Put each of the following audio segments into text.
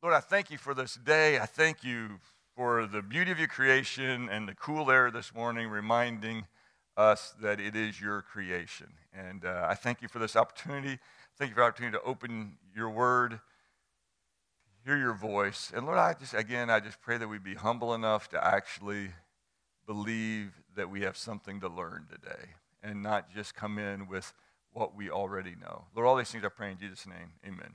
Lord, I thank you for this day. I thank you for the beauty of your creation and the cool air this morning, reminding us that it is your creation. And uh, I thank you for this opportunity. Thank you for the opportunity to open your word, hear your voice. And Lord, I just, again, I just pray that we be humble enough to actually believe that we have something to learn today and not just come in with what we already know. Lord, all these things I pray in Jesus' name. Amen.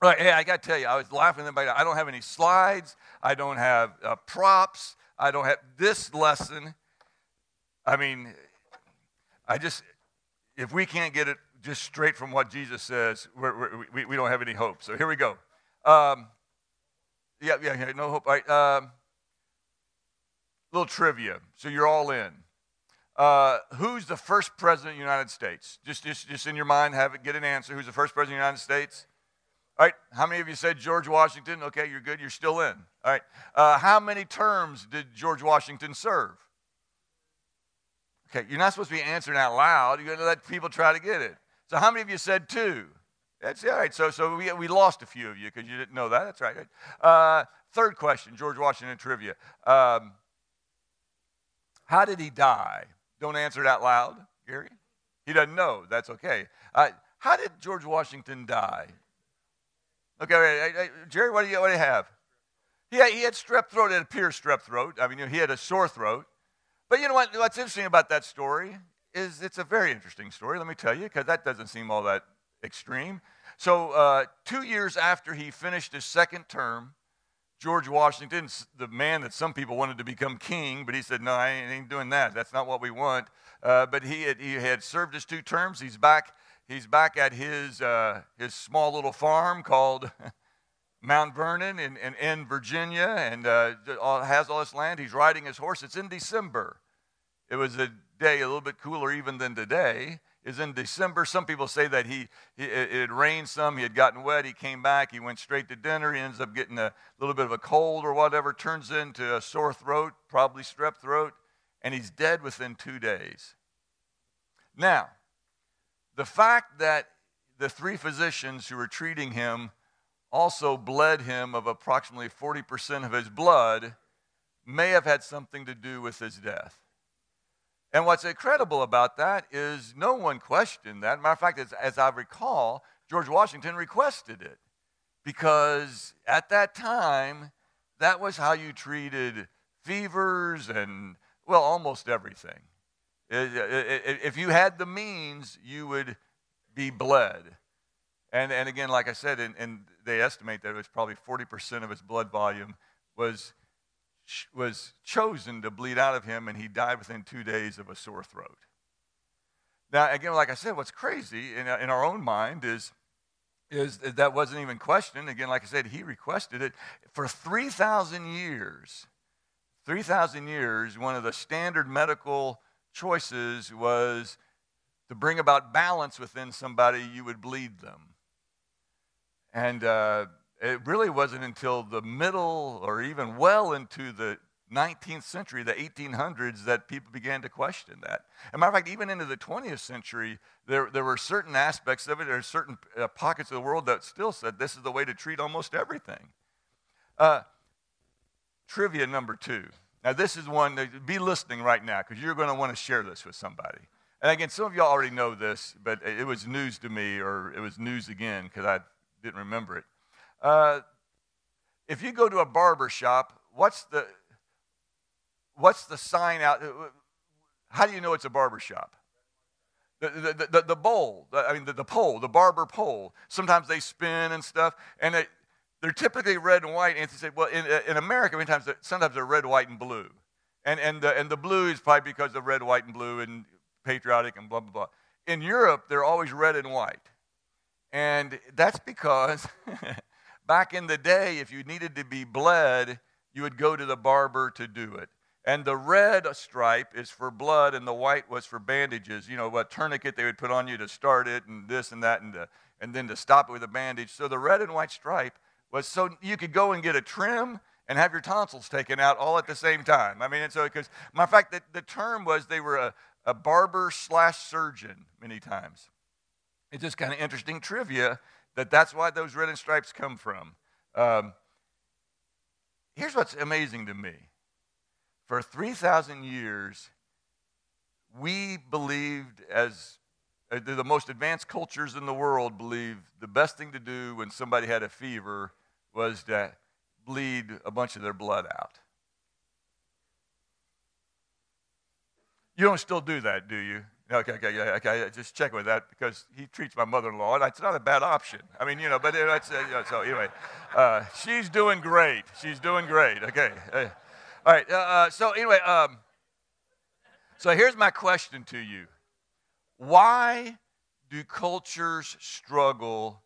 Right, hey, I got to tell you, I was laughing at I don't have any slides. I don't have uh, props. I don't have this lesson. I mean, I just, if we can't get it just straight from what Jesus says, we're, we we don't have any hope. So here we go. Um, yeah, yeah, yeah, no hope. All right, um, little trivia. So you're all in. Uh, who's the first president of the United States? Just, just, just in your mind, have it, get an answer. Who's the first president of the United States? All right, how many of you said George Washington? Okay, you're good, you're still in. All right, uh, how many terms did George Washington serve? Okay, you're not supposed to be answering out loud. You're going to let people try to get it. So, how many of you said two? That's all right. So, so we, we lost a few of you because you didn't know that. That's right. Uh, third question George Washington trivia. Um, how did he die? Don't answer it out loud, Gary. He doesn't know. That's okay. Uh, how did George Washington die? Okay, Jerry, what do you, what do you have? He had, he had strep throat, it appears strep throat. I mean, he had a sore throat. But you know what, what's interesting about that story is it's a very interesting story, let me tell you, because that doesn't seem all that extreme. So, uh, two years after he finished his second term, George Washington, the man that some people wanted to become king, but he said, No, I ain't doing that. That's not what we want. Uh, but he had, he had served his two terms. He's back he's back at his, uh, his small little farm called Mount Vernon in, in, in Virginia and uh, has all this land. He's riding his horse. It's in December. It was a day a little bit cooler even than today. Is in December. Some people say that he, he it, it rained some. He had gotten wet. He came back. He went straight to dinner. He ends up getting a little bit of a cold or whatever. Turns into a sore throat, probably strep throat, and he's dead within two days. Now, the fact that the three physicians who were treating him also bled him of approximately 40% of his blood may have had something to do with his death. And what's incredible about that is no one questioned that. Matter of fact, as, as I recall, George Washington requested it because at that time, that was how you treated fevers and, well, almost everything. Uh, uh, uh, if you had the means, you would be bled. And, and again, like I said, and, and they estimate that it was probably 40% of his blood volume was, was chosen to bleed out of him, and he died within two days of a sore throat. Now, again, like I said, what's crazy in, in our own mind is, is that wasn't even questioned. Again, like I said, he requested it. For 3,000 years, 3,000 years, one of the standard medical choices was to bring about balance within somebody, you would bleed them. And uh, it really wasn't until the middle or even well into the 19th century, the 1800s, that people began to question that. As a matter of fact, even into the 20th century, there, there were certain aspects of it, are certain uh, pockets of the world that still said this is the way to treat almost everything. Uh, trivia number two. Now, this is one that be listening right now because you're going to want to share this with somebody. And again, some of y'all already know this, but it was news to me, or it was news again because I didn't remember it. Uh, if you go to a barber shop, what's the what's the sign out? How do you know it's a barber shop? The, the, the, the bowl, I mean, the, the pole, the barber pole. Sometimes they spin and stuff, and it, they're typically red and white. And they say, well, in, in America, many times, sometimes they're red, white, and blue. And, and, the, and the blue is probably because of red, white, and blue and patriotic and blah, blah, blah. In Europe, they're always red and white. And that's because back in the day, if you needed to be bled, you would go to the barber to do it. And the red stripe is for blood, and the white was for bandages. You know, a tourniquet they would put on you to start it, and this and that, and, the, and then to stop it with a bandage. So the red and white stripe was so you could go and get a trim and have your tonsils taken out all at the same time. I mean, and so because my fact that the term was they were a, a barber slash surgeon many times. It's just kind of interesting trivia that that's why those red and stripes come from. Um, here's what's amazing to me. For 3,000 years, we believed as uh, the most advanced cultures in the world believed the best thing to do when somebody had a fever was to bleed a bunch of their blood out. You don't still do that, do you? Okay, okay, okay, okay. Just check with that because he treats my mother-in-law, and it's not a bad option. I mean, you know, but it's, uh, so anyway, uh, she's doing great. She's doing great. Okay. Uh, all right. Uh, uh, so anyway, um, so here's my question to you: Why do cultures struggle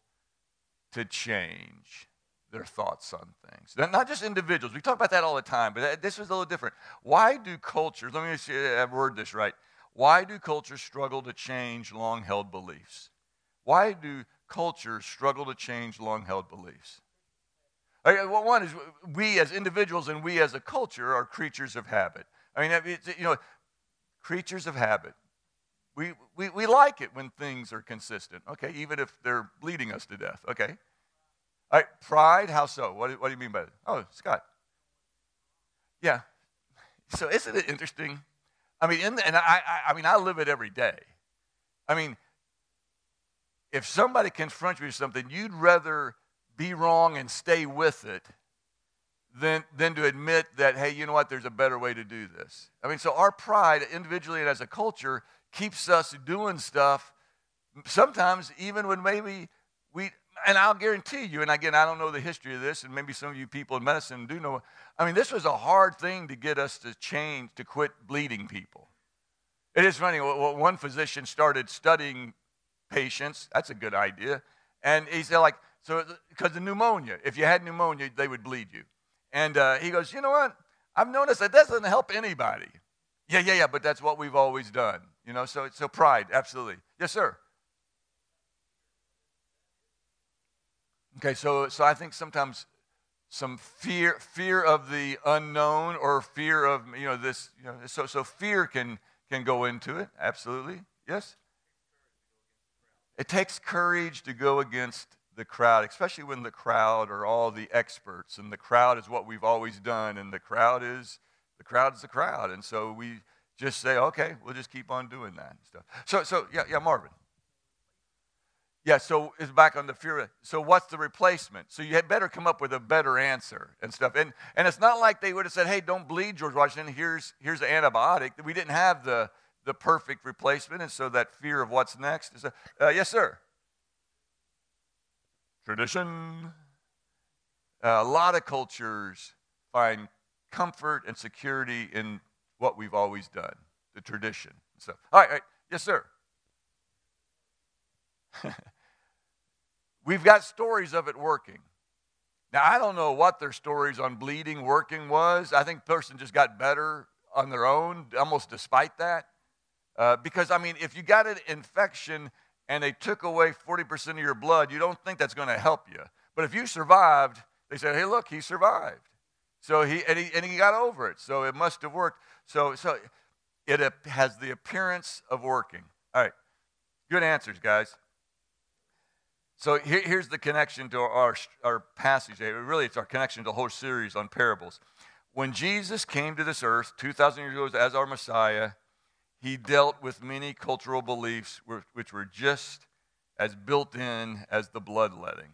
to change? Their thoughts on things. Not just individuals. We talk about that all the time, but this is a little different. Why do cultures, let me see I word this right. Why do cultures struggle to change long held beliefs? Why do cultures struggle to change long held beliefs? Well, one is we as individuals and we as a culture are creatures of habit. I mean, you know, creatures of habit. We, we, we like it when things are consistent, okay, even if they're bleeding us to death, okay? All right, pride, how so? What, what do you mean by that? Oh, Scott. Yeah. So isn't it interesting? I mean, the, and I, I, I mean, I live it every day. I mean, if somebody confronts you with something, you'd rather be wrong and stay with it than, than to admit that, hey, you know what, there's a better way to do this. I mean, so our pride, individually and as a culture, keeps us doing stuff sometimes even when maybe we, and I'll guarantee you, and again, I don't know the history of this, and maybe some of you people in medicine do know. I mean, this was a hard thing to get us to change, to quit bleeding people. It is funny. One physician started studying patients. That's a good idea. And he said, like, so because of pneumonia, if you had pneumonia, they would bleed you. And uh, he goes, you know what? I've noticed that doesn't help anybody. Yeah, yeah, yeah, but that's what we've always done. You know, so so pride, absolutely. Yes, sir. Okay, so, so I think sometimes some fear, fear of the unknown or fear of, you know, this, you know, so, so fear can, can go into it, absolutely. Yes? It takes courage to go against the crowd, especially when the crowd are all the experts, and the crowd is what we've always done, and the crowd is the crowd is the crowd, and so we just say, okay, we'll just keep on doing that and stuff. So, so yeah, yeah, Marvin. Yeah, so it's back on the fear. So what's the replacement? So you had better come up with a better answer and stuff. And and it's not like they would have said, "Hey, don't bleed, George Washington. Here's here's the antibiotic." We didn't have the the perfect replacement, and so that fear of what's next is a uh, yes, sir. Tradition. Uh, a lot of cultures find comfort and security in what we've always done, the tradition. So, all right, all right. yes, sir. We've got stories of it working. Now, I don't know what their stories on bleeding working was. I think person just got better on their own, almost despite that. Uh, because, I mean, if you got an infection and they took away 40% of your blood, you don't think that's going to help you. But if you survived, they said, hey, look, he survived. So he and, he, and he got over it. So it must have worked. So, so it has the appearance of working. All right. Good answers, guys. So here, here's the connection to our, our passage. Really, it's our connection to the whole series on parables. When Jesus came to this earth 2,000 years ago as our Messiah, he dealt with many cultural beliefs which were just as built in as the bloodletting.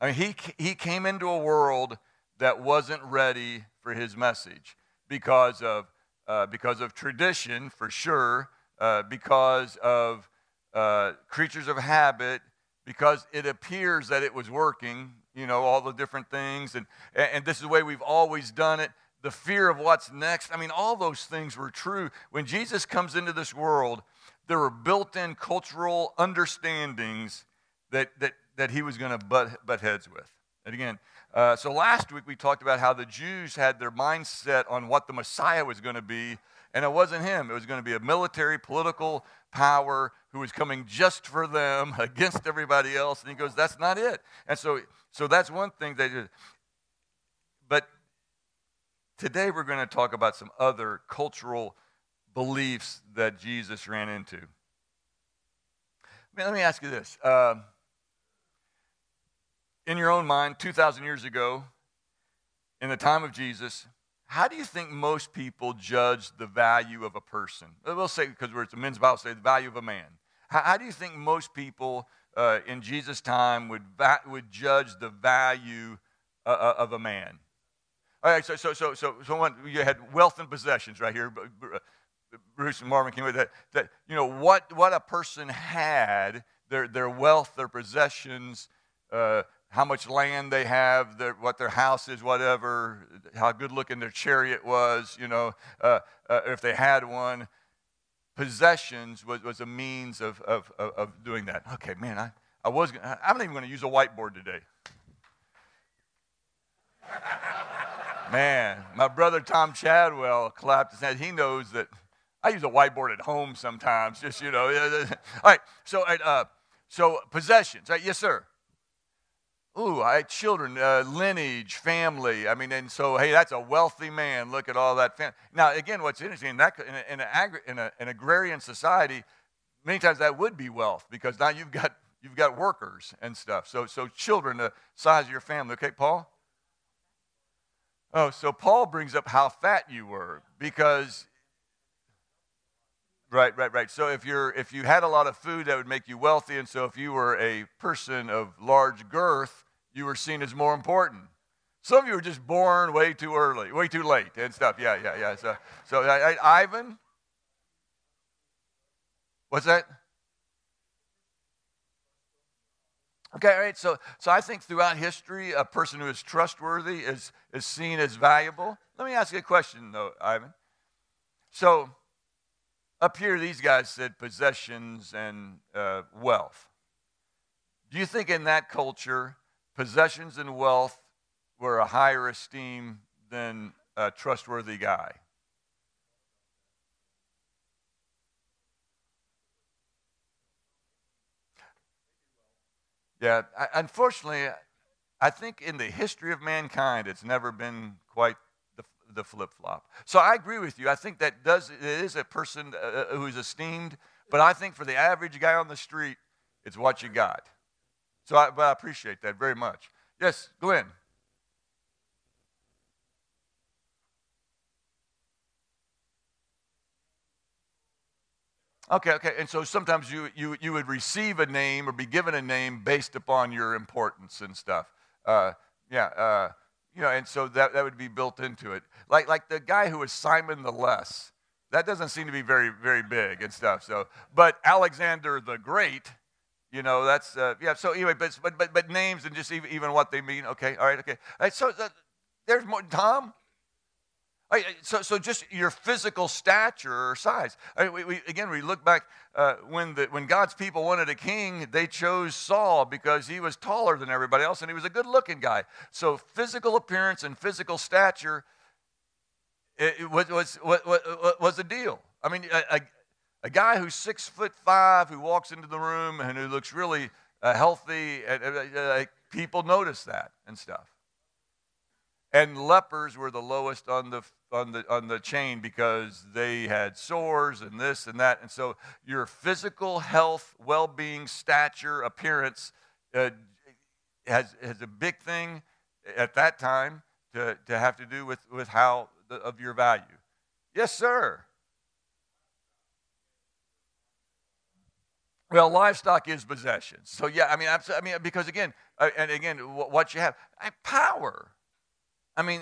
I mean, he, he came into a world that wasn't ready for his message because of, uh, because of tradition, for sure, uh, because of uh, creatures of habit, because it appears that it was working, you know, all the different things, and, and this is the way we've always done it. The fear of what's next. I mean, all those things were true. When Jesus comes into this world, there were built in cultural understandings that, that, that he was going to butt, butt heads with. And again, uh, so last week we talked about how the Jews had their mindset on what the Messiah was going to be, and it wasn't him. It was going to be a military, political power who was coming just for them against everybody else. And he goes, That's not it. And so, so that's one thing they did. But today we're going to talk about some other cultural beliefs that Jesus ran into. Let me ask you this. Uh, in your own mind, 2,000 years ago, in the time of Jesus, how do you think most people judge the value of a person? We'll say, because at the men's Bible, say the value of a man. How, how do you think most people uh, in Jesus' time would, va- would judge the value uh, uh of a man? All right, so, so, so, so, so you had wealth and possessions right here. Bruce and Marvin came with that, that you know, what, what a person had, their, their wealth, their possessions, uh, how much land they have, their, what their house is, whatever, how good looking their chariot was, you know, uh, uh, if they had one. Possessions was, was a means of, of, of, doing that. Okay, man, I, I was, I'm not even going to use a whiteboard today. man, my brother Tom Chadwell clapped his hands. He knows that I use a whiteboard at home sometimes, just, you know. All right, so, uh, so possessions. Right, yes, sir. Ooh, I children, uh, lineage, family. I mean, and so, hey, that's a wealthy man. Look at all that family. Now, again, what's interesting, in, that, in, a, in, a agri- in a, an agrarian society, many times that would be wealth because now you've got, you've got workers and stuff. So, so children, the size of your family. Okay, Paul? Oh, so Paul brings up how fat you were because Right, right, right. So if you're if you had a lot of food that would make you wealthy, and so if you were a person of large girth, you were seen as more important. Some of you were just born way too early, way too late, and stuff. Yeah, yeah, yeah. So, so I, I, Ivan, what's that? Okay, all right. So, so I think throughout history, a person who is trustworthy is is seen as valuable. Let me ask you a question, though, Ivan. So up here, these guys said possessions and uh, wealth. Do you think in that culture, possessions and wealth were a higher esteem than a trustworthy guy? Yeah, unfortunately, I think in the history of mankind, it's never been quite the flip flop. So I agree with you. I think that does it is a person uh, uh, who's esteemed, but I think for the average guy on the street, it's what you got. So I, but I appreciate that very much. Yes, Glenn. Okay, okay. And so sometimes you, you, you would receive a name or be given a name based upon your importance and stuff. Uh, yeah. Uh, you know, and so that, that would be built into it. Like, like the guy who was Simon the Less, that doesn't seem to be very, very big and stuff. So, but Alexander the Great, you know, that's, uh, yeah, so anyway, but, but, but, but names and just even, even what they mean. Okay, all right, okay. All right, so uh, there's more, Tom? So, so just your physical stature or size. I mean, we, we, again, we look back uh, when, the, when God's people wanted a king, they chose Saul because he was taller than everybody else and he was a good looking guy. So, physical appearance and physical stature it, it was, was, was, was a deal. I mean, a, a, guy who's six foot five, who walks into the room and who looks really uh, healthy, uh, people notice that and stuff. And lepers were the lowest on the, on, the, on the chain because they had sores and this and that. And so your physical health, well being, stature, appearance uh, has, has a big thing at that time to, to have to do with, with how the, of your value. Yes, sir. Well, livestock is possessions. So yeah, I mean, I mean, because again, uh, and again, what you have, power. I mean,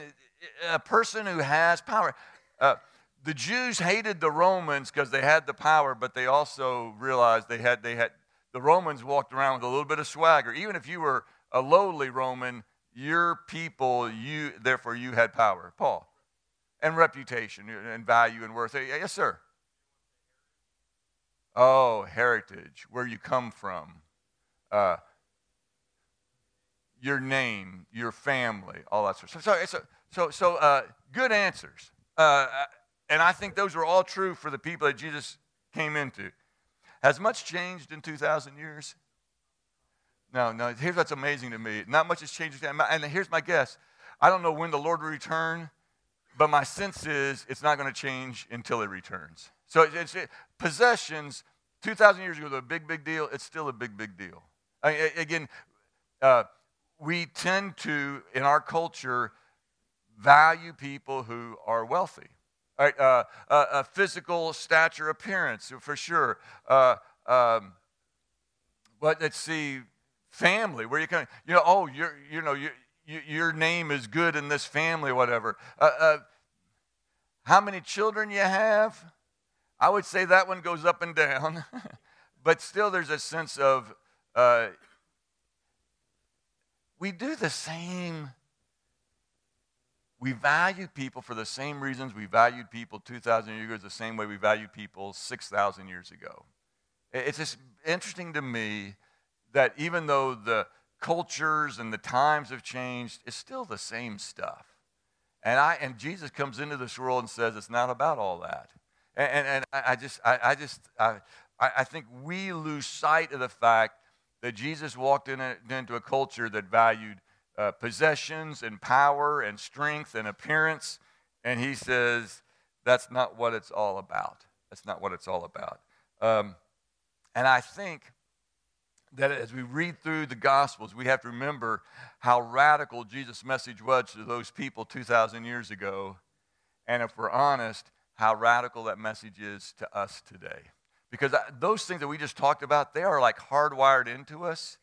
a person who has power. Uh, the Jews hated the Romans because they had the power, but they also realized they had they had the Romans walked around with a little bit of swagger. Even if you were a lowly Roman, your people, you therefore you had power. Paul. And reputation and value and worth. Yes, sir. Oh, heritage, where you come from. Uh, your name, your family, all that sort of stuff. So, so, so, uh, good answers. Uh, and I think those were all true for the people that Jesus came into. Has much changed in 2,000 years? No, no. Here's what's amazing to me. Not much has changed. And here's my guess. I don't know when the Lord will return, but my sense is it's not going to change until He returns. So it's, it, possessions, 2,000 years ago, was a big, big deal. It's still a big, big deal. I again, uh, we tend to, in our culture, value people who are wealthy. Right? Uh, uh, a physical stature, appearance, for sure. Uh, um, but let's see, family, where you can, you know, oh, you're, you know, you, you, your name is good in this family, whatever. Uh, uh, how many children you have? I would say that one goes up and down, but still there's a sense of uh, we do the same. We value people for the same reasons we valued people 2,000 years ago, the same way we valued people 6,000 years ago. It's just interesting to me that even though the cultures and the times have changed, it's still the same stuff. And, I, and Jesus comes into this world and says it's not about all that. And, and, I just, I, I just I, I think we lose sight of the fact that Jesus walked in a, into a culture that valued uh, possessions and power and strength and appearance. And he says, that's not what it's all about. That's not what it's all about. Um, and I think that as we read through the Gospels, we have to remember how radical Jesus' message was to those people 2,000 years ago. And if we're honest, how radical that message is to us today. Because uh, those things that we just talked about, they are like hardwired into us.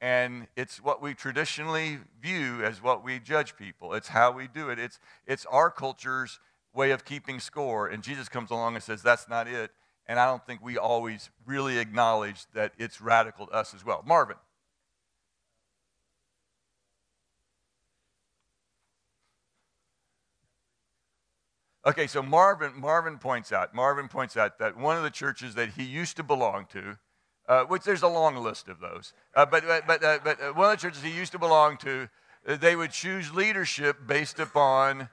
And it's what we traditionally view as what we judge people. It's how we do it. It's, it's our culture's way of keeping score. And Jesus comes along and says, that's not it. And I don't think we always really acknowledge that it's radical to us as well. Marvin. Okay, so Marvin, Marvin points out, Marvin points out that one of the churches that he used to belong to, uh, which there's a long list of those, uh, but, but, but, uh, but uh, one of the churches he used to belong to, uh, they would choose leadership based upon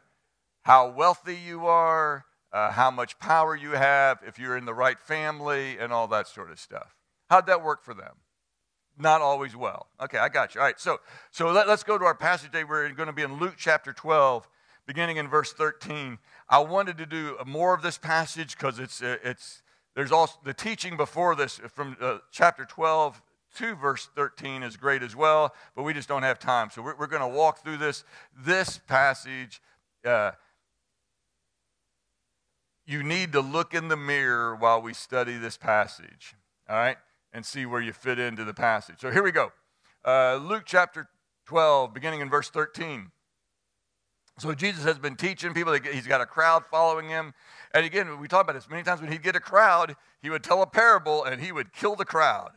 how wealthy you are, uh, how much power you have, if you're in the right family, and all that sort of stuff. How'd that work for them? Not always well. Okay, I got you. All right, so, so let, us go to our passage today. We're going to be in Luke chapter 12, beginning in verse 13. I wanted to do more of this passage because it's, uh, it's, there's also the teaching before this from uh, chapter 12 to verse 13 is great as well, but we just don't have time. So we're, we're going to walk through this, this passage. Uh, you need to look in the mirror while we study this passage, all right, and see where you fit into the passage. So here we go. Uh, Luke chapter 12, beginning in verse 13. So Jesus has been teaching people. He's got a crowd following him. And again, we talk about this many times. When he'd get a crowd, he would tell a parable and he would kill the crowd.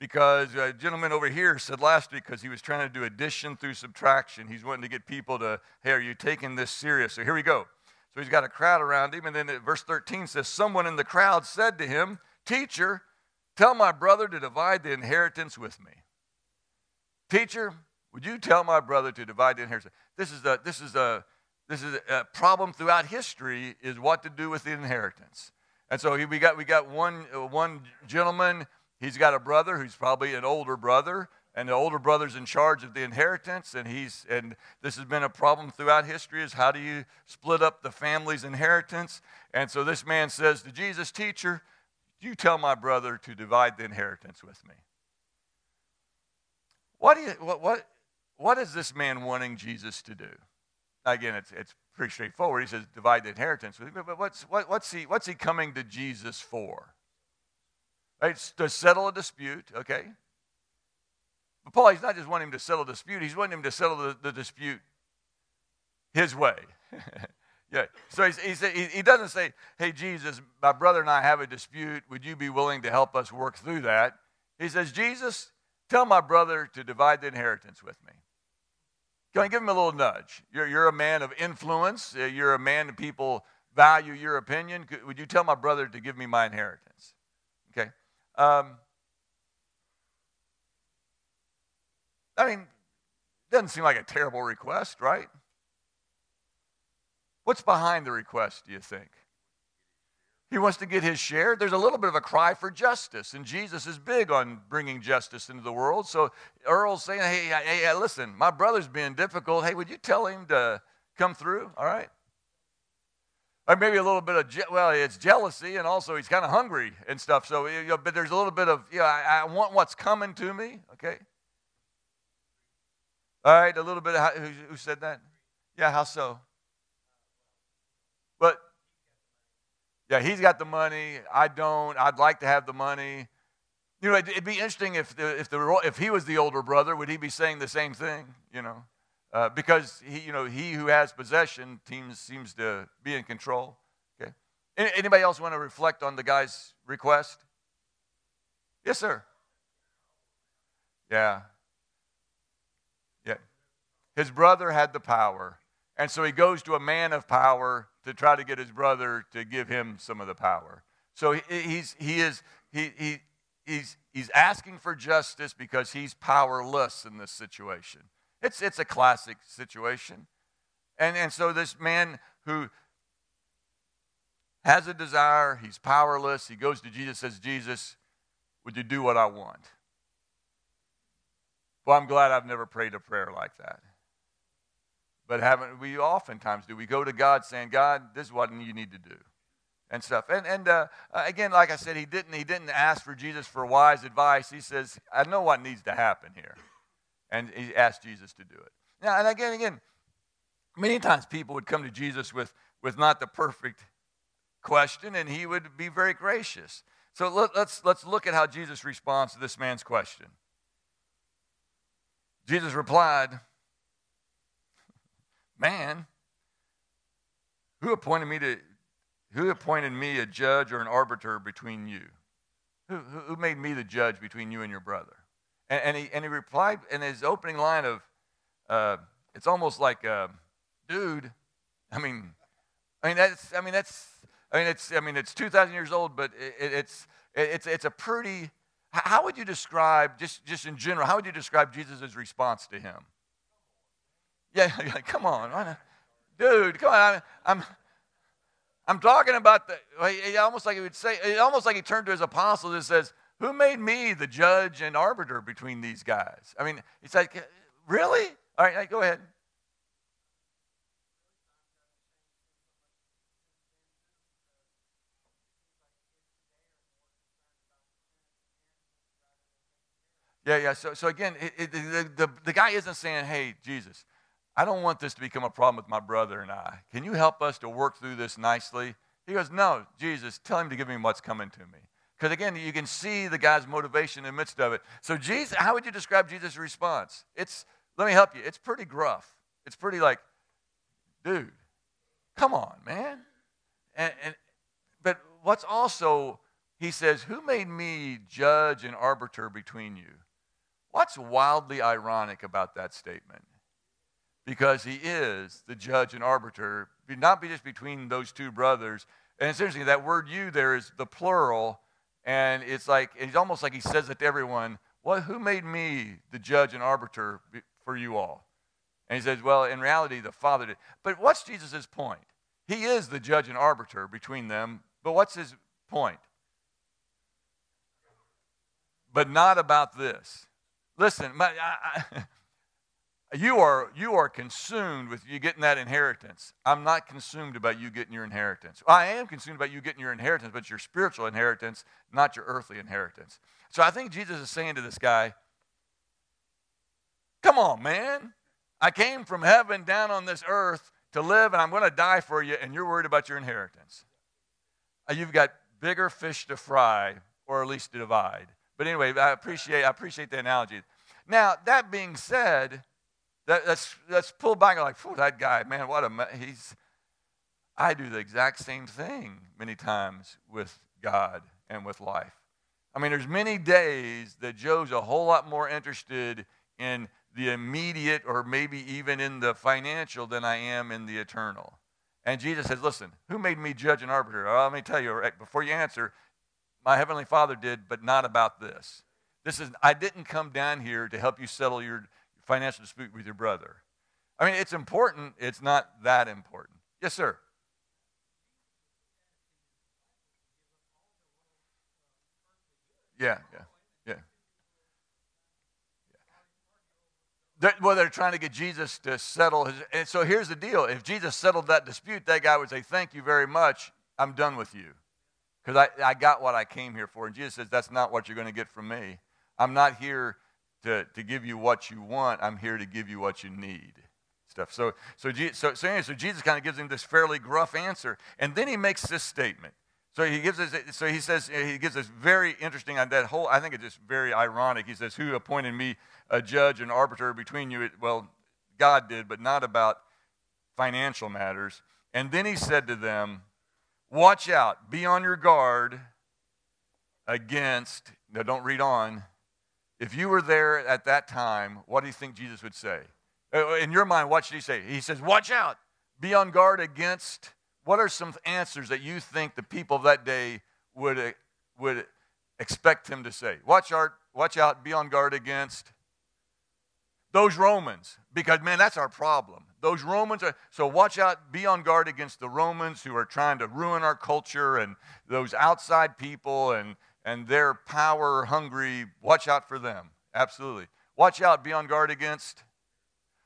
Because a gentleman over here said last week, because he was trying to do addition through subtraction, he's wanting to get people to, hey, are you taking this serious? So here we go. So he's got a crowd around him. And then verse 13 says, Someone in the crowd said to him, Teacher, tell my brother to divide the inheritance with me. Teacher, would you tell my brother to divide the inheritance? This is a, this is a, this is a problem throughout history is what to do with the inheritance. And so we got, we got one, one gentleman, he's got a brother who's probably an older brother and the older brother's in charge of the inheritance and he's and this has been a problem throughout history is how do you split up the family's inheritance and so this man says to jesus teacher you tell my brother to divide the inheritance with me what do you what what, what is this man wanting jesus to do again it's it's pretty straightforward he says divide the inheritance but what's what, what's he what's he coming to jesus for right to settle a dispute okay but Paul, he's not just wanting him to settle a dispute, he's wanting him to settle the, the dispute his way. yeah. So he's, he's, he, he doesn't say, hey, Jesus, my brother and I have a dispute. Would you be willing to help us work through that? He says, Jesus, tell my brother to divide the inheritance with me. Can I give him a little nudge? You're, you're a man of influence. Uh, you're a man that people value your opinion. Would you tell my brother to give me my inheritance? Okay. Um, I mean, doesn't seem like a terrible request, right? What's behind the request, do you think? He wants to get his share. There's a little bit of a cry for justice, and Jesus is big on bringing justice into the world. So Earl's saying, hey, hey, listen, my brother's being difficult. Hey, would you tell him to come through? All right? Or maybe a little bit of, je- well, it's jealousy, and also he's kind of hungry and stuff. So, you know, but there's a little bit of, yeah, I, I want what's coming to me, okay? All right, a little bit of how, who, who said that? Yeah, how so? But yeah, he's got the money. I don't. I'd like to have the money. You know, it'd, be interesting if the, if the if he was the older brother, would he be saying the same thing? You know, uh, because he you know he who has possession seems seems to be in control. Okay. Anybody else want to reflect on the guy's request? Yes, sir. Yeah. Yeah. His brother had the power. And so he goes to a man of power to try to get his brother to give him some of the power. So he, he's, he is, he, he, he's, he's asking for justice because he's powerless in this situation. It's, it's a classic situation. And, and so this man who has a desire, he's powerless, he goes to Jesus, says, Jesus, would you do what I want? Well, I'm glad I've never prayed a prayer like that. But haven't we oftentimes do? We go to God saying, God, this is what you need to do. And stuff. And, and uh, again, like I said, he didn't, he didn't ask for Jesus for wise advice. He says, I know what needs to happen here. And he asked Jesus to do it. Now, and again, again, many times people would come to Jesus with, with not the perfect question, and he would be very gracious. So let, let's, let's look at how Jesus responds to this man's question. Jesus replied, Man, who appointed me to who appointed me a judge or an arbiter between you? Who, who made me the judge between you and your brother? And, and, he, and he replied in his opening line of, uh, it's almost like, uh, dude, I mean, I mean, that's, I mean, that's, I mean, it's, I mean, it's 2,000 years old, but it, it's, it's, it's a pretty, how would you describe, just, just in general, how would you describe Jesus' response to him? Yeah, come on. Dude, come on. I'm, I'm talking about the, almost like he would say, almost like he turned to his apostles and says, Who made me the judge and arbiter between these guys? I mean, it's like, Really? All right, go ahead. Yeah, yeah. So, so again, it, it, the, the, the guy isn't saying, hey, Jesus, I don't want this to become a problem with my brother and I. Can you help us to work through this nicely? He goes, No, Jesus, tell him to give me what's coming to me. Because again, you can see the guy's motivation in the midst of it. So, Jesus, how would you describe Jesus' response? It's, let me help you, it's pretty gruff. It's pretty like, dude, come on, man. And, and but what's also, he says, Who made me judge and arbiter between you? What's wildly ironic about that statement? Because he is the judge and arbiter, not just between those two brothers. And it's interesting, that word you there is the plural, and it's like, it's almost like he says it to everyone, well, who made me the judge and arbiter for you all? And he says, well, in reality, the Father did. But what's Jesus' point? He is the judge and arbiter between them, but what's his point? But not about this. Listen, my, I, I, you are, you are consumed with you getting that inheritance. I'm not consumed about you getting your inheritance. I am consumed about you getting your inheritance, but your spiritual inheritance, not your earthly inheritance. So I think Jesus is saying to this guy, Come on, man. I came from heaven down on this earth to live, and I'm going to die for you, and you're worried about your inheritance. Uh, you've got bigger fish to fry, or at least to divide. But anyway, I appreciate, I appreciate the analogy. Now, that being said, that, that's, that's pulled back like, that guy, man, what a, he's, I do the exact same thing many times with God and with life. I mean, there's many days that Joe's a whole lot more interested in the immediate or maybe even in the financial than I am in the eternal. And Jesus says, Listen, who made me judge and arbiter? Well, let me tell you, before you answer, my heavenly Father did, but not about this. This is I didn't come down here to help you settle your financial dispute with your brother. I mean, it's important, it's not that important. Yes, sir. Yeah, yeah, yeah. They're, well, they're trying to get Jesus to settle his. And so here's the deal: if Jesus settled that dispute, that guy would say, "Thank you very much. I'm done with you, because I, I got what I came here for." And Jesus says, "That's not what you're going to get from me. I'm not here to, to give you what you want. I'm here to give you what you need. Stuff. So, so, so, so, so Jesus kind of gives him this fairly gruff answer. And then he makes this statement. So he gives us, so he says, he gives us very interesting, that whole, I think it's just very ironic. He says, Who appointed me a judge and arbiter between you? Well, God did, but not about financial matters. And then he said to them, Watch out, be on your guard against, now don't read on. If you were there at that time, what do you think Jesus would say? Uh, in your mind, what should he say? He says, Watch out, be on guard against. What are some answers that you think the people of that day would, uh, would expect him to say? Watch out, watch out, be on guard against those Romans, because man, that's our problem. Those Romans are, so watch out, be on guard against the Romans who are trying to ruin our culture and those outside people and, and they're power hungry. Watch out for them. Absolutely. Watch out, be on guard against,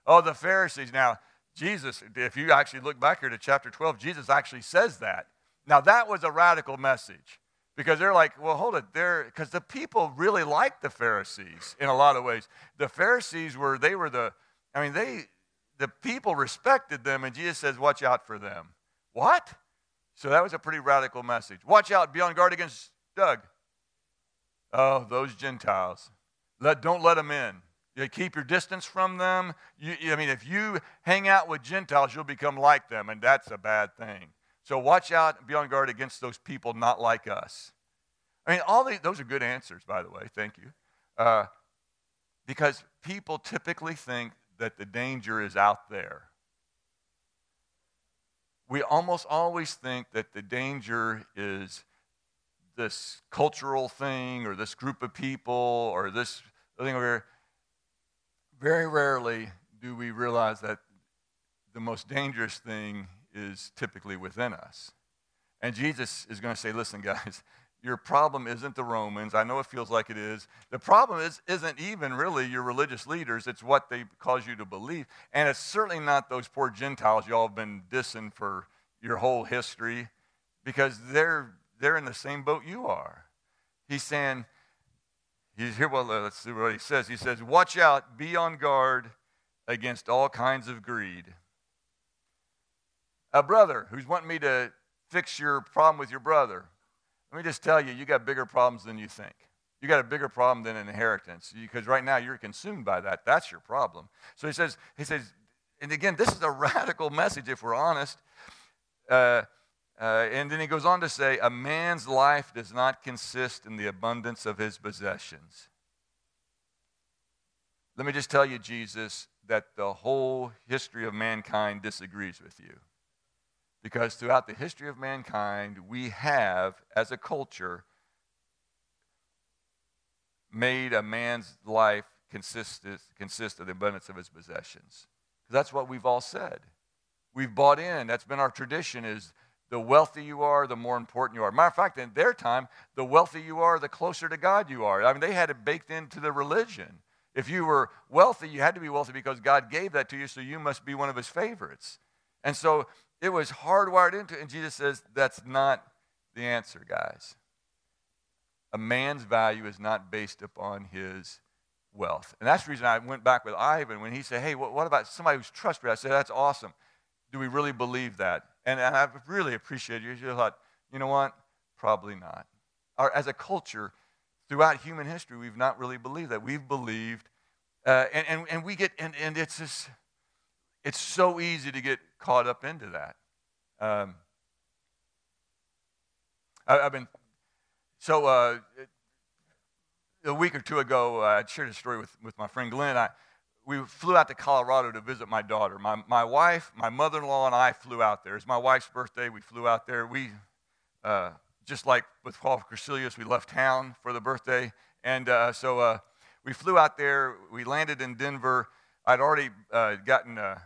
oh, the Pharisees. Now, Jesus, if you actually look back here to chapter 12, Jesus actually says that. Now, that was a radical message because they're like, well, hold it, there, because the people really liked the Pharisees in a lot of ways. The Pharisees were, they were the, I mean, they, the people respected them, and Jesus says, watch out for them. What? So that was a pretty radical message. Watch out, be on guard against Doug. Oh, those Gentiles. Let, don't let them in. You keep your distance from them. You, I mean, if you hang out with Gentiles, you'll become like them, and that's a bad thing. So watch out and be on guard against those people not like us. I mean, all these, those are good answers, by the way. Thank you. Uh, because people typically think that the danger is out there. We almost always think that the danger is this cultural thing or this group of people or this thing over here. Very rarely do we realize that the most dangerous thing is typically within us. And Jesus is going to say, listen, guys, your problem isn't the Romans. I know it feels like it is. The problem is, isn't even really your religious leaders, it's what they cause you to believe. And it's certainly not those poor Gentiles y'all have been dissing for your whole history because they're, they're in the same boat you are. He's saying, he's here, well, let's see what he says. He says, Watch out, be on guard against all kinds of greed a brother who's wanting me to fix your problem with your brother. Let me just tell you, you got bigger problems than you think. You got a bigger problem than inheritance because right now you're consumed by that. That's your problem. So he says, he says, and again, this is a radical message if we're honest. Uh, uh, and then he goes on to say, a man's life does not consist in the abundance of his possessions. Let me just tell you, Jesus, that the whole history of mankind disagrees with you. Because throughout the history of mankind, we have, as a culture, made a man's life consist, consist of the abundance of his possessions. That's what we've all said. We've bought in. That's been our tradition is the wealthy you are, the more important you are. Matter of fact, in their time, the wealthy you are, the closer to God you are. I mean, they had it baked into the religion. If you were wealthy, you had to be wealthy because God gave that to you, so you must be one of his favorites. And so it was hardwired into it. And Jesus says, that's not the answer, guys. A man's value is not based upon his wealth. And that's the reason I went back with Ivan when he said, hey, what, what about somebody who's trustworthy? I said, that's awesome. Do we really believe that? And, and I really appreciate you. You thought, you know what? Probably not. Our, as a culture, throughout human history, we've not really believed that. We've believed, uh, and, and, and we get, and, and it's just, it's so easy to get caught up into that. Um, I, have been, so uh, a week or two ago, uh, I shared a story with, with my friend Glenn. I, we flew out to Colorado to visit my daughter. My, my wife, my mother in law, and I flew out there. It's my wife's birthday. We flew out there. We, uh, just like with Paul Corsilius, we left town for the birthday. And uh, so uh, we flew out there. We landed in Denver. I'd already uh, gotten a,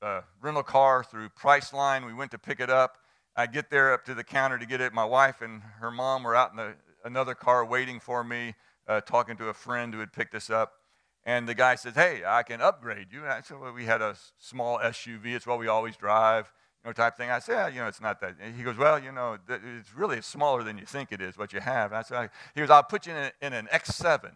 a, rental car through Priceline. We went to pick it up. I get there up to the counter to get it. My wife and her mom were out in the, another car waiting for me, uh, talking to a friend who had picked us up. And the guy says, Hey, I can upgrade you. And so we had a small SUV. It's what we always drive, you know, type thing. I said, yeah, You know, it's not that. And he goes, Well, you know, it's really smaller than you think it is, what you have. I said, He goes, I'll put you in, a, in an X7.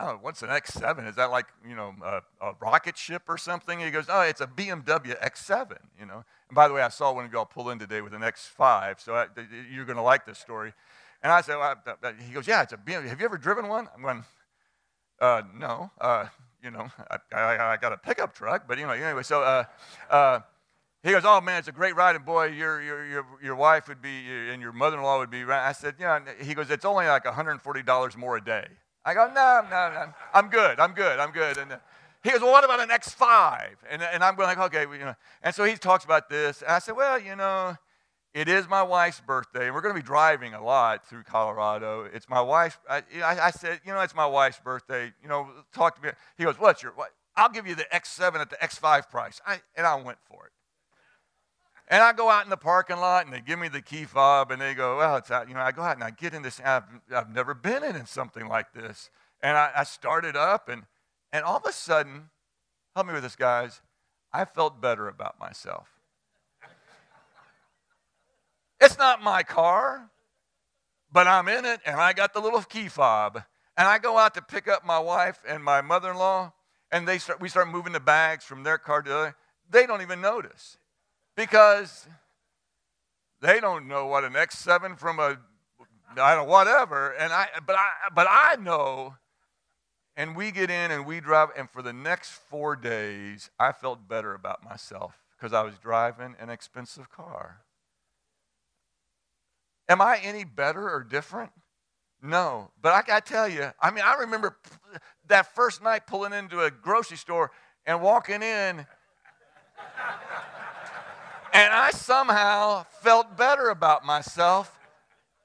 oh, what's an X7? Is that like, you know, a, a, rocket ship or something? he goes, oh, it's a BMW X7, you know. And by the way, I saw one of y'all pull in today with an X5, so I, you're going to like this story. And I said, well, he goes, yeah, it's a BMW. Have you ever driven one? I'm going, uh, no. Uh, you know, I, I, I, got a pickup truck, but you know, anyway, so uh, uh, he goes, oh man, it's a great ride, and boy, your, your, your, your wife would be, and your mother-in-law would be, I said, yeah, he goes, it's only like $140 more a day. I go, no, no, no, I'm good, I'm good, I'm good. And uh, he goes, well, what about an X5? And, and I'm going like, okay, well, you know. And so he talks about this. And I said, well, you know, it is my wife's birthday, and we're going to be driving a lot through Colorado. It's my wife's. I, I, said, you know, it's my wife's birthday. You know, talk to me. He goes, what's your? What? I'll give you the X7 at the X5 price. I, and I went for it. And I go out in the parking lot and they give me the key fob and they go, well, it's out. You know, I go out and I get in this. I've, I've never been in, in something like this. And I, I started up and, and all of a sudden, help me with this, guys, I felt better about myself. It's not my car, but I'm in it and I got the little key fob. And I go out to pick up my wife and my mother in law, and they start, we start moving the bags from their car to the other. They don't even notice because they don't know what an X7 from a I don't know, whatever. And I but I but I know. And we get in and we drive, and for the next four days, I felt better about myself because I was driving an expensive car. Am I any better or different? No. But I got to tell you, I mean, I remember that first night pulling into a grocery store and walking in and I somehow felt better about myself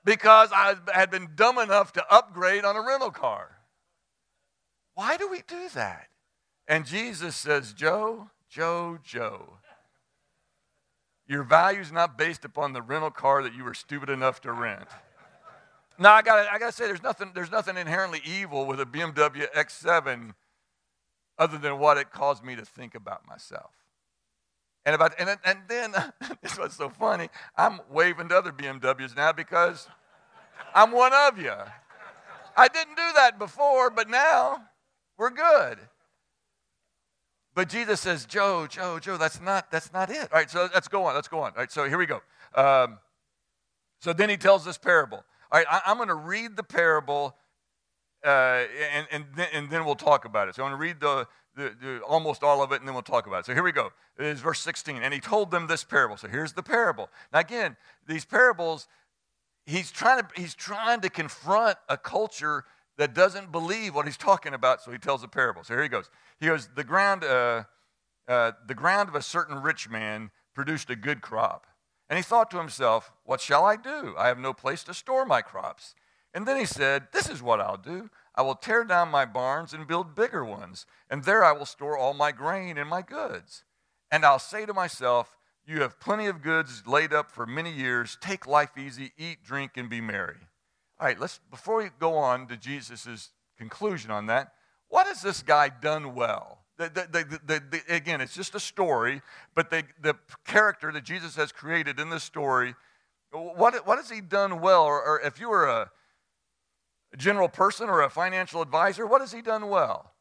because I had been dumb enough to upgrade on a rental car. Why do we do that? And Jesus says, Joe, Joe, Joe, your value is not based upon the rental car that you were stupid enough to rent. Now I got I got to say there's nothing there's nothing inherently evil with a BMW X7 other than what it caused me to think about myself. And, about, and, and then, this was so funny, I'm waving to other BMWs now because I'm one of you. I didn't do that before, but now we're good. But Jesus says, Joe, Joe, Joe, that's not, that's not it. All right, so let's go on. Let's go on. All right, so here we go. Um, so then he tells this parable. All right, I, am going to read the parable, uh, and, and, then, and then we'll talk about it. So I'm going to read the, the, the, almost all of it, and then we'll talk about it. So here we go. It is verse 16. And he told them this parable. So here's the parable. Now, again, these parables, he's trying to, he's trying to confront a culture that doesn't believe what he's talking about, so he tells a parable. So here he goes. He goes, The ground, uh, uh, the ground of a certain rich man produced a good crop. And he thought to himself, What shall I do? I have no place to store my crops. And then he said, This is what I'll do. I will tear down my barns and build bigger ones, and there I will store all my grain and my goods. And I'll say to myself, You have plenty of goods laid up for many years. Take life easy, eat, drink, and be merry. All right, let's before we go on to Jesus' conclusion on that, what has this guy done well? The, the, the, again, it's just a story, but the, character that Jesus has created in this story, what, what has he done well? Or, or if you were a a general person or a financial advisor, what has he done well?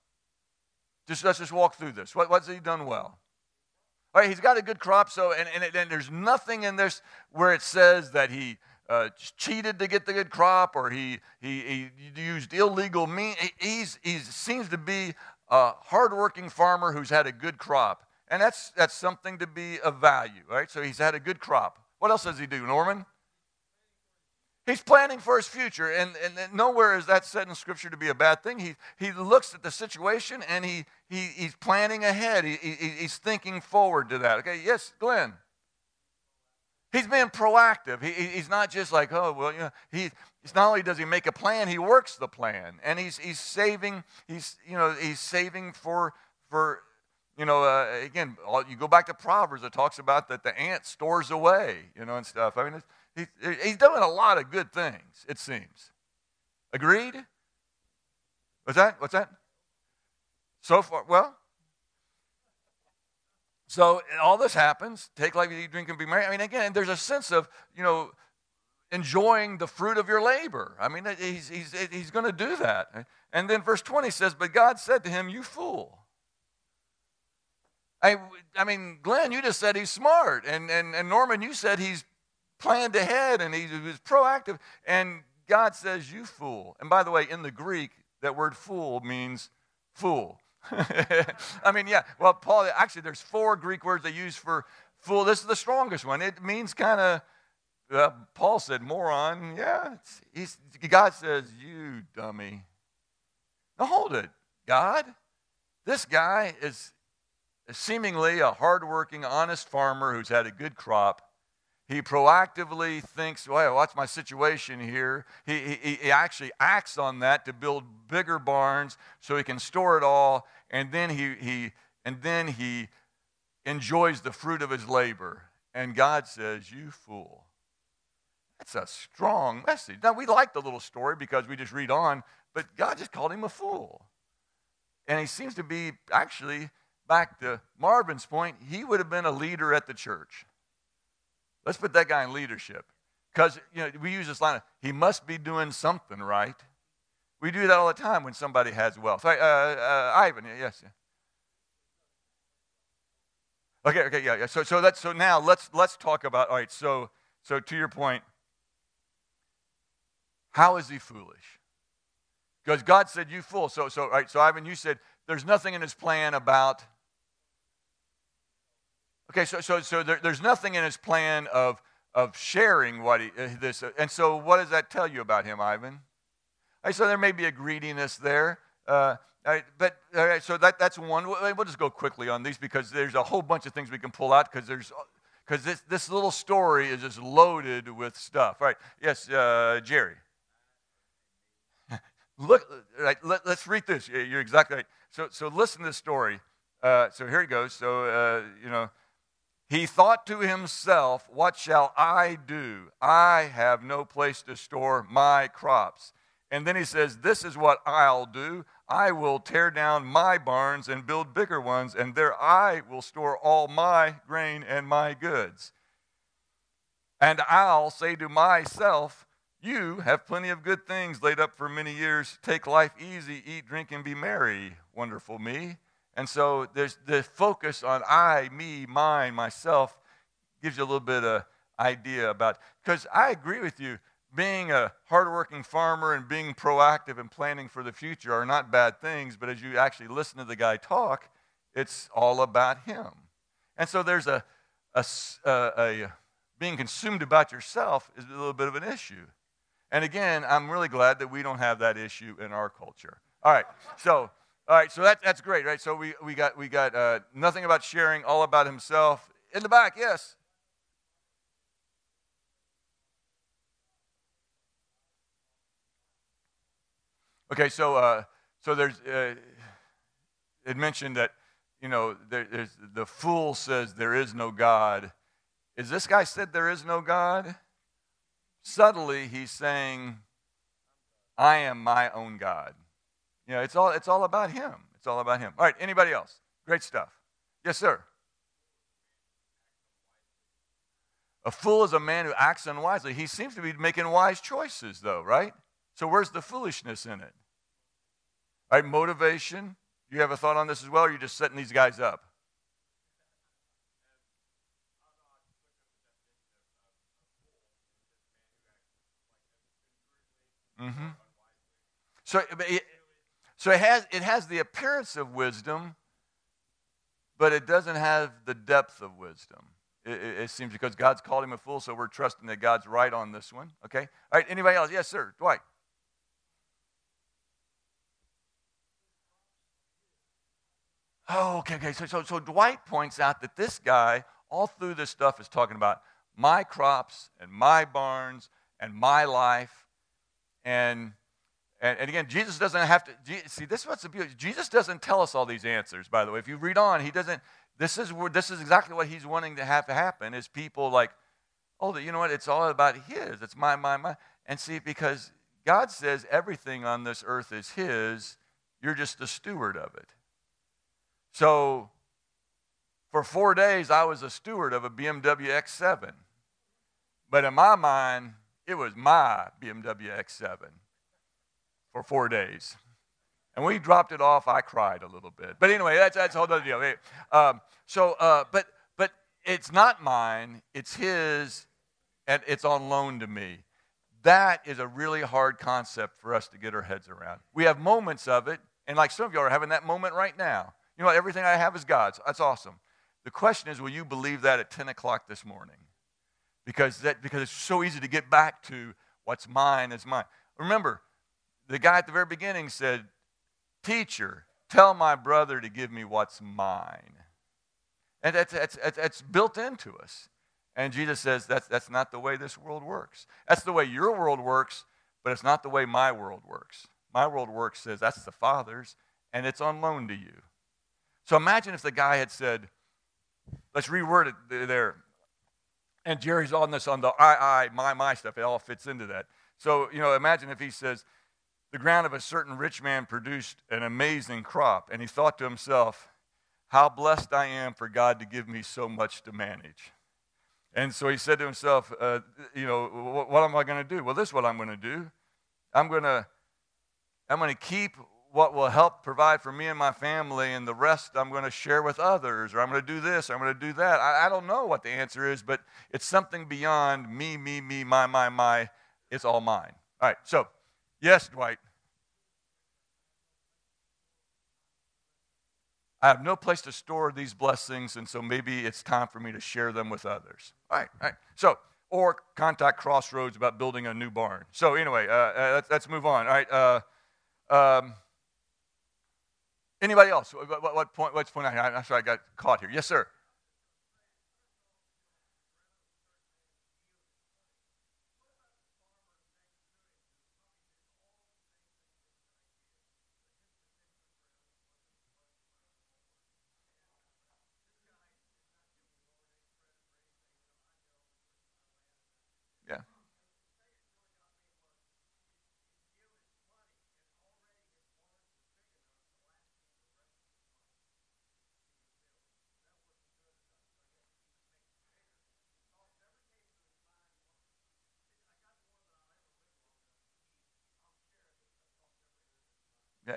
Just let's just walk through this. What, what's he done well? All right, he's got a good crop, so and, and, and there's nothing in this where it says that he uh, cheated to get the good crop or he, he, he used illegal means. He's, he seems to be a hardworking farmer who's had a good crop. And that's, that's something to be of value, right? So he's had a good crop. What else does he do, Norman? He's planning for his future, and, and, and, nowhere is that said in Scripture to be a bad thing. He, he looks at the situation and he, he, he's planning ahead. He, he, he's thinking forward to that. Okay, yes, Glenn. He's being proactive. He, he's not just like, oh, well, you know, he, it's not only does he make a plan, he works the plan. And he's, he's saving, he's, you know, he's saving for, for you know, uh, again, you go back to Proverbs, it talks about that the ant stores away, you know, and stuff. I mean, it's, he, he's doing a lot of good things, it seems. Agreed? What's that? What's that? So far, well, so all this happens. Take life, eat, drink, and be merry. I mean, again, there's a sense of, you know, enjoying the fruit of your labor. I mean, he's, he's, he's going to do that. And then verse 20 says, But God said to him, You fool. I, I mean, Glenn, you just said he's smart. And, and, and Norman, you said he's planned ahead and he was proactive. And God says, You fool. And by the way, in the Greek, that word fool means fool. I mean, yeah. Well, Paul, actually, there's four Greek words they use for fool. This is the strongest one. It means kind of, uh, Paul said moron. Yeah. He's, God says, You dummy. Now hold it. God, this guy is seemingly a hardworking, honest farmer who's had a good crop. He proactively thinks, well, what's my situation here? He, he, he, actually acts on that to build bigger barns so he can store it all, and then he, he, and then he enjoys the fruit of his labor. And God says, You fool. That's a strong message. Now, we like the little story because we just read on, but God just called him a fool. And he seems to be actually back to Marvin's point, he would have been a leader at the church. Let's put that guy in leadership. Because you know, we use this line of, he must be doing something right. We do that all the time when somebody has wealth. Uh, uh, Ivan, yes. Yeah. Okay, okay, yeah, yeah. So, so, let's, so now let's, let's talk about, all right, so, so to your point, how is he foolish? Because God said, you fool. So, so, right, so Ivan, you said, there's nothing in his plan about Okay, so, so, so there, there's nothing in his plan of, of sharing what he, uh, this. Uh, and so, what does that tell you about him, Ivan? Right, so there may be a greediness there. Uh, but all right, so that, that's one. We'll, just go quickly on these because there's a whole bunch of things we can pull out because there's because this, this little story is just loaded with stuff. Right? Yes, uh, Jerry. Look, right, let, us read this. You're exactly right. So, so listen to this story. Uh, so here it goes. So, uh, you know, he thought to himself, What shall I do? I have no place to store my crops. And then he says, This is what I'll do. I will tear down my barns and build bigger ones, and there I will store all my grain and my goods. And I'll say to myself, You have plenty of good things laid up for many years. Take life easy, eat, drink, and be merry. Wonderful me. And so there's the focus on I, me, mine, myself gives you a little bit of idea about because I agree with you. Being a hardworking farmer and being proactive and planning for the future are not bad things, but as you actually listen to the guy talk, it's all about him. And so there's a, a, a, a being consumed about yourself is a little bit of an issue. And again, I'm really glad that we don't have that issue in our culture. All right, so all right, so that, that's great, right? So we, we got, we got uh, nothing about sharing, all about himself. In the back, yes. Okay, so uh, so there's uh, it mentioned that you know there, there's the fool says there is no God. Is this guy said there is no God? Subtly, he's saying, "I am my own God." You know, it's all, it's all about him. It's all about him. All right, anybody else? Great stuff. Yes, sir. A fool is a man who acts unwisely. He seems to be making wise choices, though, right? So where's the foolishness in it? All right, motivation. You have a thought on this as well, or are just setting these guys up? Mm-hmm. So so it has, it has the appearance of wisdom, but it doesn't have the depth of wisdom. It, it, it, seems because God's called him a fool, so we're trusting that God's right on this one. Okay? All right, anybody else? Yes, sir. Dwight. Oh, okay, okay. So, so, so Dwight points out that this guy, all through this stuff, is talking about my crops and my barns and my life. And and, and, again, Jesus doesn't have to see. This is what's the beauty. Jesus doesn't tell us all these answers. By the way, if you read on, he doesn't. This is where this is exactly what he's wanting to have to happen. Is people like, oh, you know what? It's all about his. It's my, my, my. And see, because God says everything on this earth is his, you're just the steward of it. So, for four days, I was a steward of a BMW X7. But in my mind, it was my BMW X7 for four days. And when he dropped it off, I cried a little bit. But anyway, that's, that's a whole other deal. Um, so, uh, but, but it's not mine, it's his, and it's on loan to me. That is a really hard concept for us to get our heads around. We have moments of it, and like some of y'all are having that moment right now. You know? Everything I have is God's. That's awesome. The question is, will you believe that at 10 o'clock this morning? Because, that, because it's so easy to get back to what's mine is mine. Remember, the guy at the very beginning said, Teacher, tell my brother to give me what's mine. And that's, that's, that's built into us. And Jesus says that's, that's not the way this world works. That's the way your world works, but it's not the way my world works. My world works says that's the Father's, and it's on loan to you. So imagine if the guy had said, let's reword it there. And Jerry's on this on the I, I, my, my stuff. It all fits into that. So, you know, imagine if he says, the ground of a certain rich man produced an amazing crop. And he thought to himself, How blessed I am for God to give me so much to manage. And so he said to himself, uh, You know, what, what am I going to do? Well, this is what I'm going to do. I'm going to I'm going to keep what will help provide for me and my family, and the rest I'm going to share with others, or I'm going to do this, or I'm going to do that. I, I don't know what the answer is, but it's something beyond me, me, me, my, my, my. It's all mine. All right, so Yes, Dwight. I have no place to store these blessings, and so maybe it's time for me to share them with others. All right, all right. So, or contact Crossroads about building a new barn. So, anyway, uh, uh, let's, let's, move on. All right. Uh, um, anybody else? What, what, what point? What's point? I'm sorry, I got caught here. Yes, sir.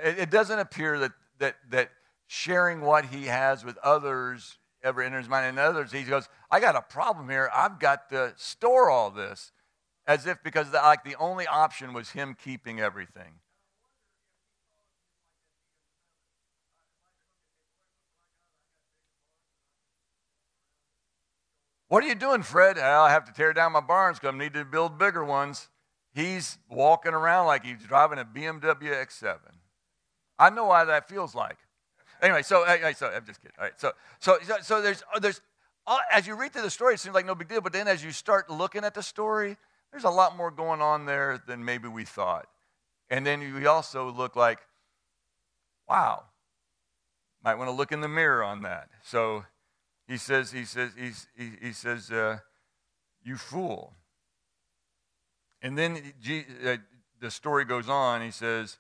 It, it doesn't appear that, that, that sharing what he has with others ever enters mind. And others, he goes, I got a problem here. I've got to store all this. As if because the, like the only option was him keeping everything. What are you doing, Fred? I have to tear down my barns because I need to build bigger ones. He's walking around like he's driving a BMW X7. I know why that feels like. Anyway, so, so I'm just kidding. All right, so, so, so there's, uh, there's, uh, as you read through the story, it seems like no big deal, but then as you start looking at the story, there's a lot more going on there than maybe we thought. And then we also look like, wow, might want to look in the mirror on that. So he says, he says, he, he says, uh, you fool. And then he, uh, the story goes on. He says,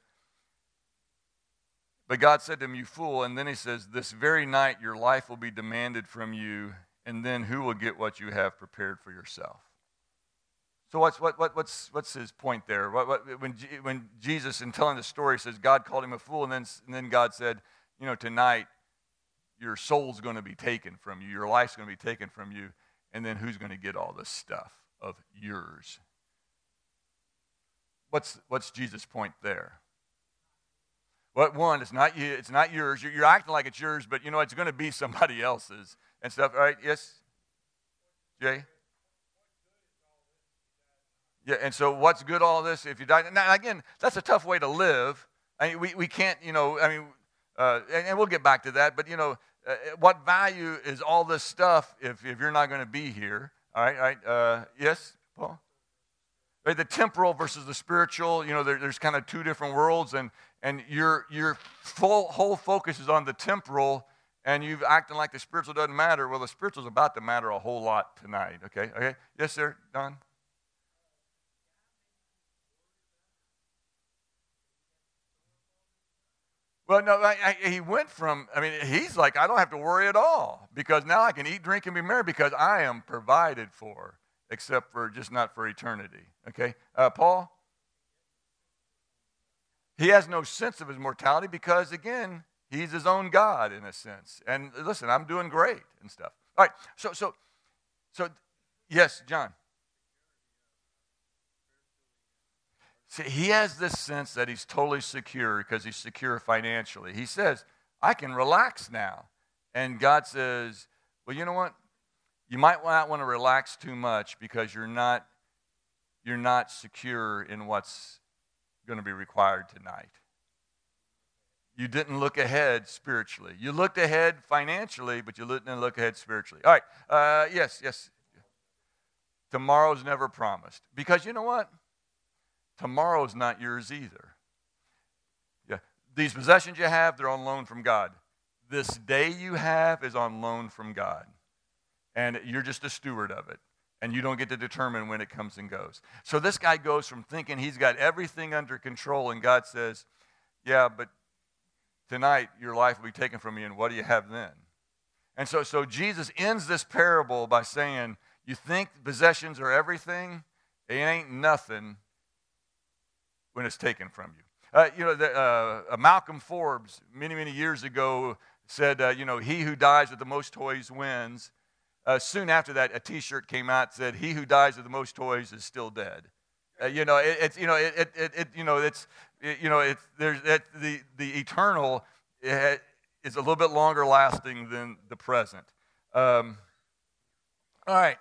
but God said to him, You fool. And then he says, This very night your life will be demanded from you, and then who will get what you have prepared for yourself? So, what's, what, what, what's, what's his point there? What, what, when, when Jesus, in telling the story, says God called him a fool, and then, and then God said, You know, tonight your soul's going to be taken from you, your life's going to be taken from you, and then who's going to get all this stuff of yours? What's, what's Jesus' point there? What one? It's not you. It's not yours. You're, you're acting like it's yours, but you know it's going to be somebody else's and stuff. Right? Yes, Jay. Yeah. And so, what's good? All this if you die. Now, again, that's a tough way to live. I mean, we, we can't. You know. I mean, uh, and, and, we'll get back to that. But you know, uh, what value is all this stuff if if you're not going to be here? All right. All right. Uh, yes, Paul. Right, the temporal versus the spiritual. You know, there, there's kind of two different worlds, and and your, your full, whole focus is on the temporal and you're acting like the spiritual doesn't matter. Well, the spiritual is about to matter a whole lot tonight. Okay? Okay? Yes, sir, Don? Well, no, I, I, he went from, I mean, he's like, I don't have to worry at all because now I can eat, drink, and be merry because I am provided for, except for just not for eternity. Okay? Uh, Paul? He has no sense of his mortality because, again, he's his own God in a sense. And listen, I'm doing great and stuff. All right, so, so, so, yes, John. See, he has this sense that he's totally secure because he's secure financially. He says, I can relax now. And God says, Well, you know what? You might not want to relax too much because you're not, you're not secure in what's going to be required tonight. You didn't look ahead spiritually. You looked ahead financially, but you didn't look ahead spiritually. All right. Uh, yes, yes. Tomorrow's never promised. Because you know what? Tomorrow's not yours either. Yeah. These possessions you have, they're on loan from God. This day you have is on loan from God. And you're just a steward of it. And you don't get to determine when it comes and goes. So this guy goes from thinking he's got everything under control, and God says, Yeah, but tonight your life will be taken from you, and what do you have then? And so, so Jesus ends this parable by saying, You think possessions are everything? It ain't nothing when it's taken from you. Uh, you know, the, uh, Malcolm Forbes, many, many years ago, said, uh, you know, he who dies with the most toys wins. Uh, soon after that, a T-shirt came out that said, "He who dies with the most toys is still dead." Uh, you know, it, it's you know, it, it, it, you know, it's it, you know, it's there's the the eternal is a little bit longer lasting than the present. Um, all right,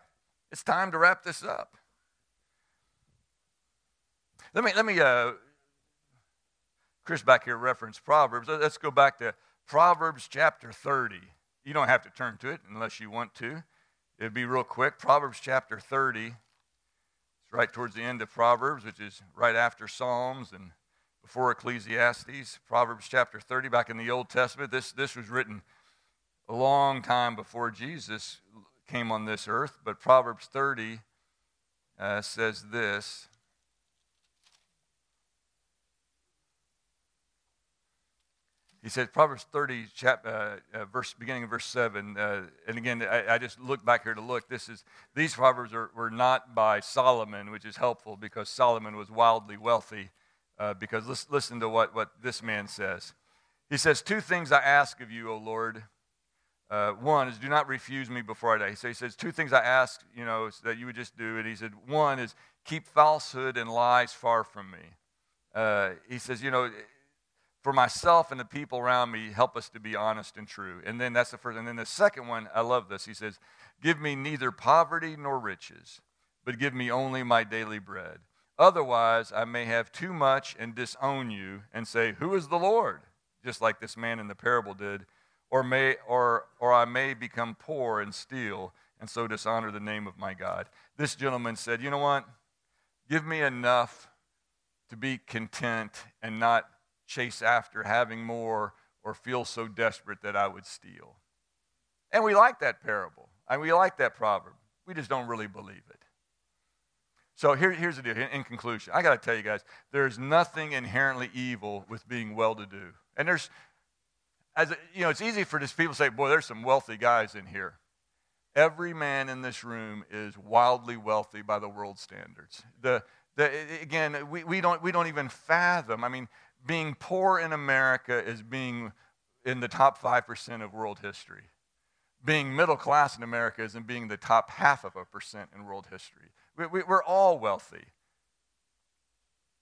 it's time to wrap this up. Let me, let me, uh, Chris back here referenced Proverbs. Let's go back to Proverbs chapter 30. You don't have to turn to it unless you want to. It'd be real quick. Proverbs chapter 30. It's right towards the end of Proverbs, which is right after Psalms and before Ecclesiastes. Proverbs chapter 30, back in the Old Testament. This, this was written a long time before Jesus came on this earth, but Proverbs 30 uh, says this. He says proverbs 30 chap, uh, uh, verse beginning of verse 7 uh, and again I, I, just look back here to look. This is these proverbs are, were not by solomon which is helpful because solomon was wildly wealthy uh, because listen, listen to what, what this man says. He says two things i ask of you o lord. Uh, one is do not refuse me before i die. So he says two things i ask you know that you would just do and he said one is keep falsehood and lies far from me. He says you know for myself and the people around me, help us to be honest and true. And then that's the first. And then the second one, I love this. He says, Give me neither poverty nor riches, but give me only my daily bread. Otherwise, I may have too much and disown you and say, Who is the Lord? Just like this man in the parable did. Or, may, or, or I may become poor and steal and so dishonor the name of my God. This gentleman said, You know what? Give me enough to be content and not chase after having more or feel so desperate that I would steal. And we like that parable. and we like that proverb. We just don't really believe it. So here, here's the deal. In, conclusion, I got to tell you guys, there's nothing inherently evil with being well-to-do. And there's, as a, you know, it's easy for just people to say, "Boy, there's some wealthy guys in here." Every man in this room is wildly wealthy by the world standards. The, the, again, we, we, don't, we don't even fathom. I mean, being poor in America is being in the top 5% of world history. Being middle class in America is in being the top half of a percent in world history. We, we, we're all wealthy.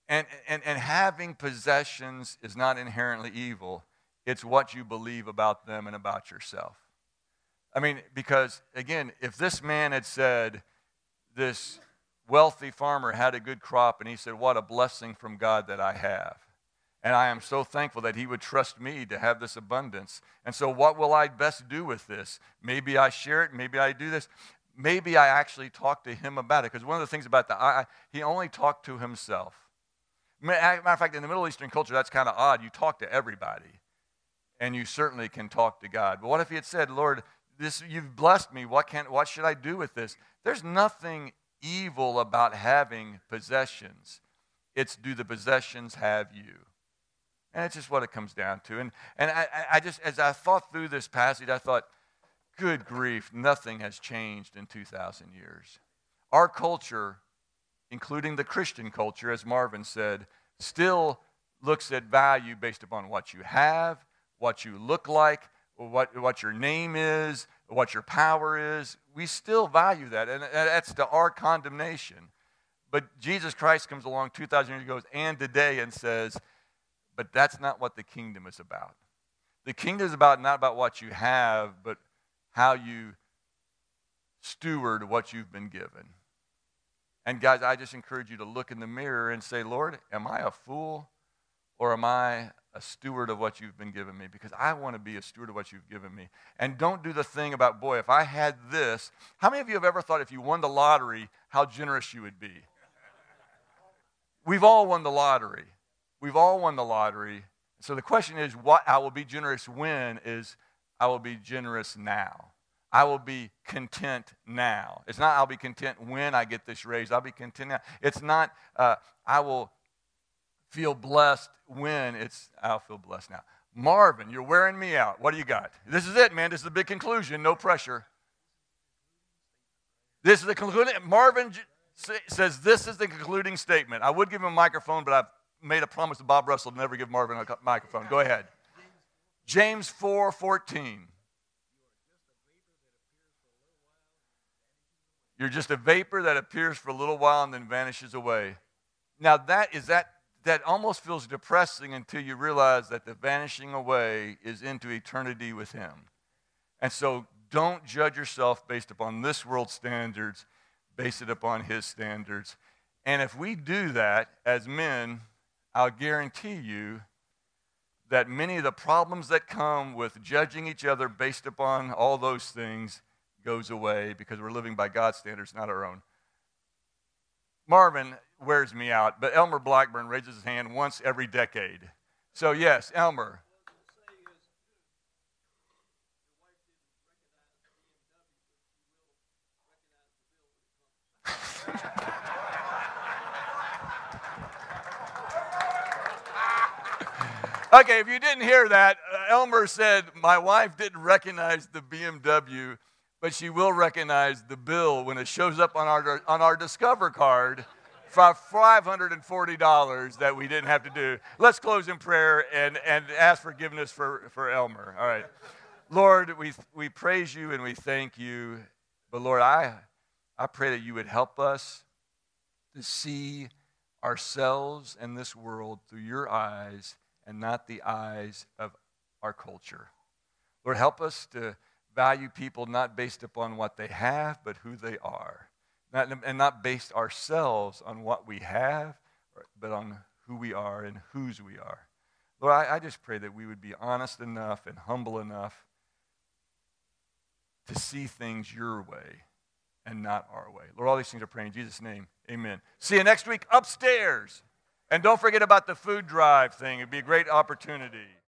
And, and, and having possessions is not inherently evil, it's what you believe about them and about yourself. I mean, because again, if this man had said, this wealthy farmer had a good crop, and he said, What a blessing from God that I have and I am so thankful that He would trust me to have this abundance. And so, what will I best do with this? Maybe I share it. Maybe I do this. Maybe I actually talk to Him about it. Because one of the things about the I, He only talked to Himself. Matter of fact, in the Middle Eastern culture, that's kind of odd. You talk to everybody, and you certainly can talk to God. But what if He had said, Lord, this, you've blessed me. What, can, what should I do with this? There's nothing evil about having possessions. It's do the possessions have you? And it's just what it comes down to. And, and I, I just, as I thought through this passage, I thought, good grief, nothing has changed in 2,000 years. Our culture, including the Christian culture, as Marvin said, still looks at value based upon what you have, what you look like, what, what your name is, what your power is. We still value that, and that's to our condemnation. But Jesus Christ comes along 2,000 years ago and today and says, but that's not what the kingdom is about. The kingdom is about not about what you have, but how you steward what you've been given. And guys, I just encourage you to look in the mirror and say, Lord, am I a fool or am I a steward of what you've been given me? Because I want to be a steward of what you've given me. And don't do the thing about, boy, if I had this. How many of you have ever thought if you won the lottery, how generous you would be? We've all won the lottery. We've all won the lottery. So the question is, what I will be generous when is I will be generous now. I will be content now. It's not I'll be content when I get this raise. I'll be content now. It's not uh, I will feel blessed when it's I'll feel blessed now. Marvin, you're wearing me out. What do you got? This is it, man. This is the big conclusion. No pressure. This is the concluding. Marvin says this is the concluding statement. I would give him a microphone, but I've made a promise to Bob Russell to never give Marvin a microphone. Go ahead. James 4 14. You're just a vapor that appears for a little while and then vanishes away. Now that is that that almost feels depressing until you realize that the vanishing away is into eternity with him. And so don't judge yourself based upon this world's standards, base it upon his standards. And if we do that as men, I'll guarantee you that many of the problems that come with judging each other based upon all those things goes away because we're living by God's standards, not our own. Marvin wears me out, but Elmer Blackburn raises his hand once every decade. So, yes, Elmer. okay, if you didn't hear that, uh, Elmer said, My wife didn't recognize the BMW but she will recognize the bill when it shows up on our, on our Discover card for $540 that we didn't have to do. Let's close in prayer and, and ask forgiveness for, for Elmer. All right. Lord, we, we praise you and we thank you. But Lord, I, I pray that you would help us to see ourselves and this world through your eyes and not the eyes of our culture. Lord, help us to value people not based upon what they have, but who they are. Not, and not based ourselves on what we have, but on who we are and whose we are. Lord, I, I just pray that we would be honest enough and humble enough to see things your way and not our way. Lord, all these things are praying in Jesus' name. Amen. See you next week upstairs. And don't forget about the food drive thing. It'd be a great opportunity.